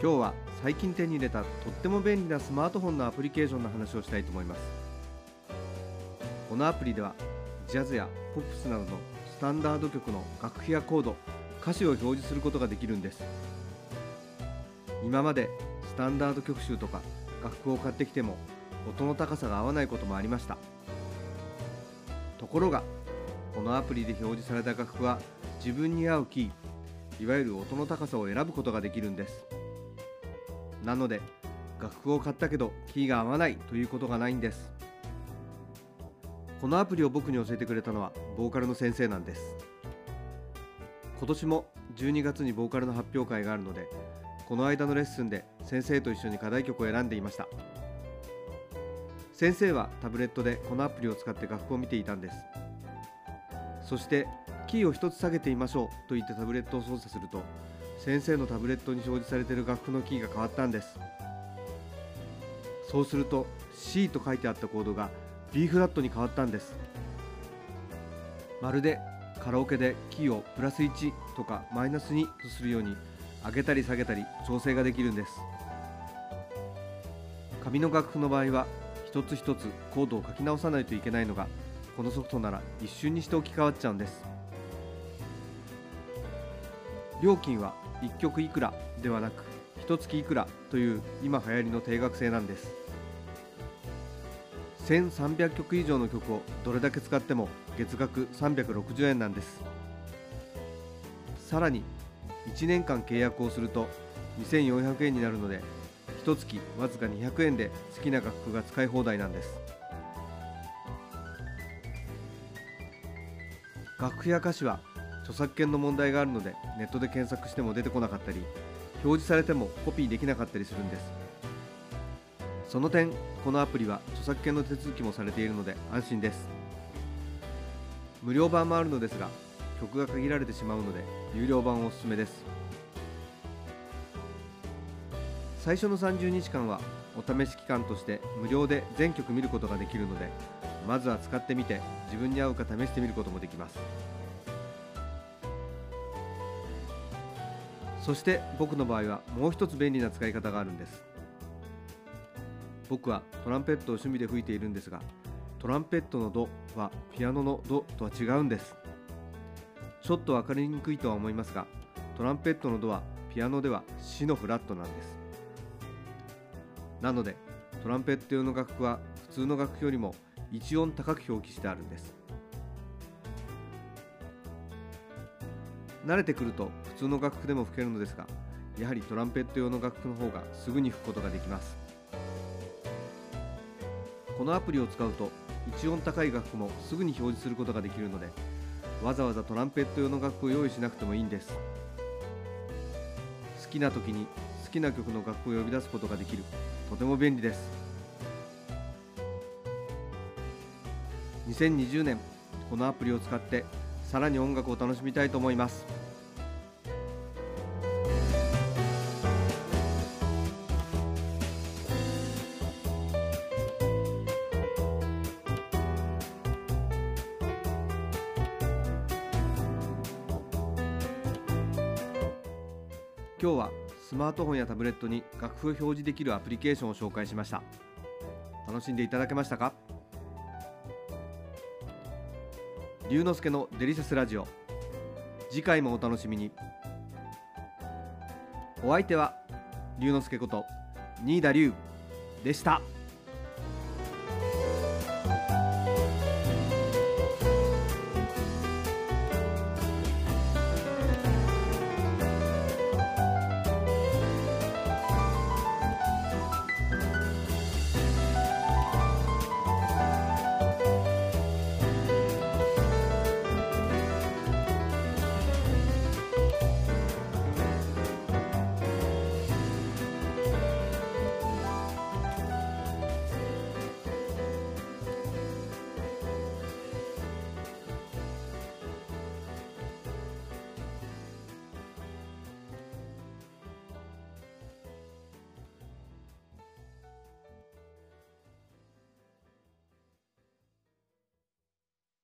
今日は最近手に入れたとっても便利なスマートフォンのアプリケーションの話をしたいと思います。このアプリではジャズやポップスなどのスタンダード曲の楽譜やコード歌詞を表示することができるんです。今までスタンダード曲集とか楽譜を買ってきても音の高さが合わないこともありました。ところがこのアプリで表示された楽譜は自分に合うキーいわゆる音の高さを選ぶことができるんです。なので楽譜を買ったけどキーが合わないということがないんです。このアプリを僕に教えてくれたのはボーカルの先生なんです。今年も12月にボーカルの発表会があるのでこの間のレッスンで先生と一緒に課題曲を選んでいました。先生はタブレットでこのアプリを使って楽譜を見ていたんです。そしてキーを1つ下げてみましょうと言ってタブレットを操作すると先生のタブレットに表示されている楽譜のキーが変わったんです。そうすると C と書いてあったコードが B フラットに変わったんです。まるでカラオケでキーをプラス1とかマイナス2とするように上げたり下げたり調整ができるんです。紙の楽譜の場合は一つ一つコードを書き直さないといけないのがこのソフトなら一瞬にして置き換わっちゃうんです。料金は1曲いくらではなく1月いくらという今流行りの定額制なんです。1300曲以上の曲をどれだけ使っても月額360円なんです。さらに1年間契約をすると2400円になるので1月わずか200円で好きな楽譜が使い放題なんです。楽譜や歌詞は著作権の問題があるのでネットで検索しても出てこなかったり表示されてもコピーできなかったりするんです。その点このアプリは著作権の手続きもされているので安心です。無料版もあるのですが曲が限られてしまうので有料版おすすめです。最初の30日間はお試し期間として無料で全曲見ることができるのでまずは使ってみて自分に合うか試してみることもできます。そして僕の場合はもう一つ便利な使い方があるんです。僕はトランペットを趣味で吹いているんですがトランペットのドはピアノのドとは違うんです。ちょっと分かりにくいとは思いますがトランペットのドはピアノではシのフラットなんです。なのでトランペット用の楽譜は普通の楽譜よりも1音高く表記してあるんです。慣れてくると普通の楽譜でも吹けるのですがやはりトランペット用の楽譜の方がすぐに吹くことができます。このアプリを使うと1音高い楽譜もすぐに表示することができるのでわざわざトランペット用の楽譜を用意しなくてもいいんです。好きな時に好きな曲の楽譜を呼び出すことができる。とても便利です。2020年このアプリを使ってさらに音楽を楽しみたいと思います。今日はスマートフォンやタブレットに楽譜を表示できるアプリケーションを紹介しました。楽しんでいただけましたか？龍之介のデリシャスラジオ。次回もお楽しみに。お相手は龍之介こと新田龍でした。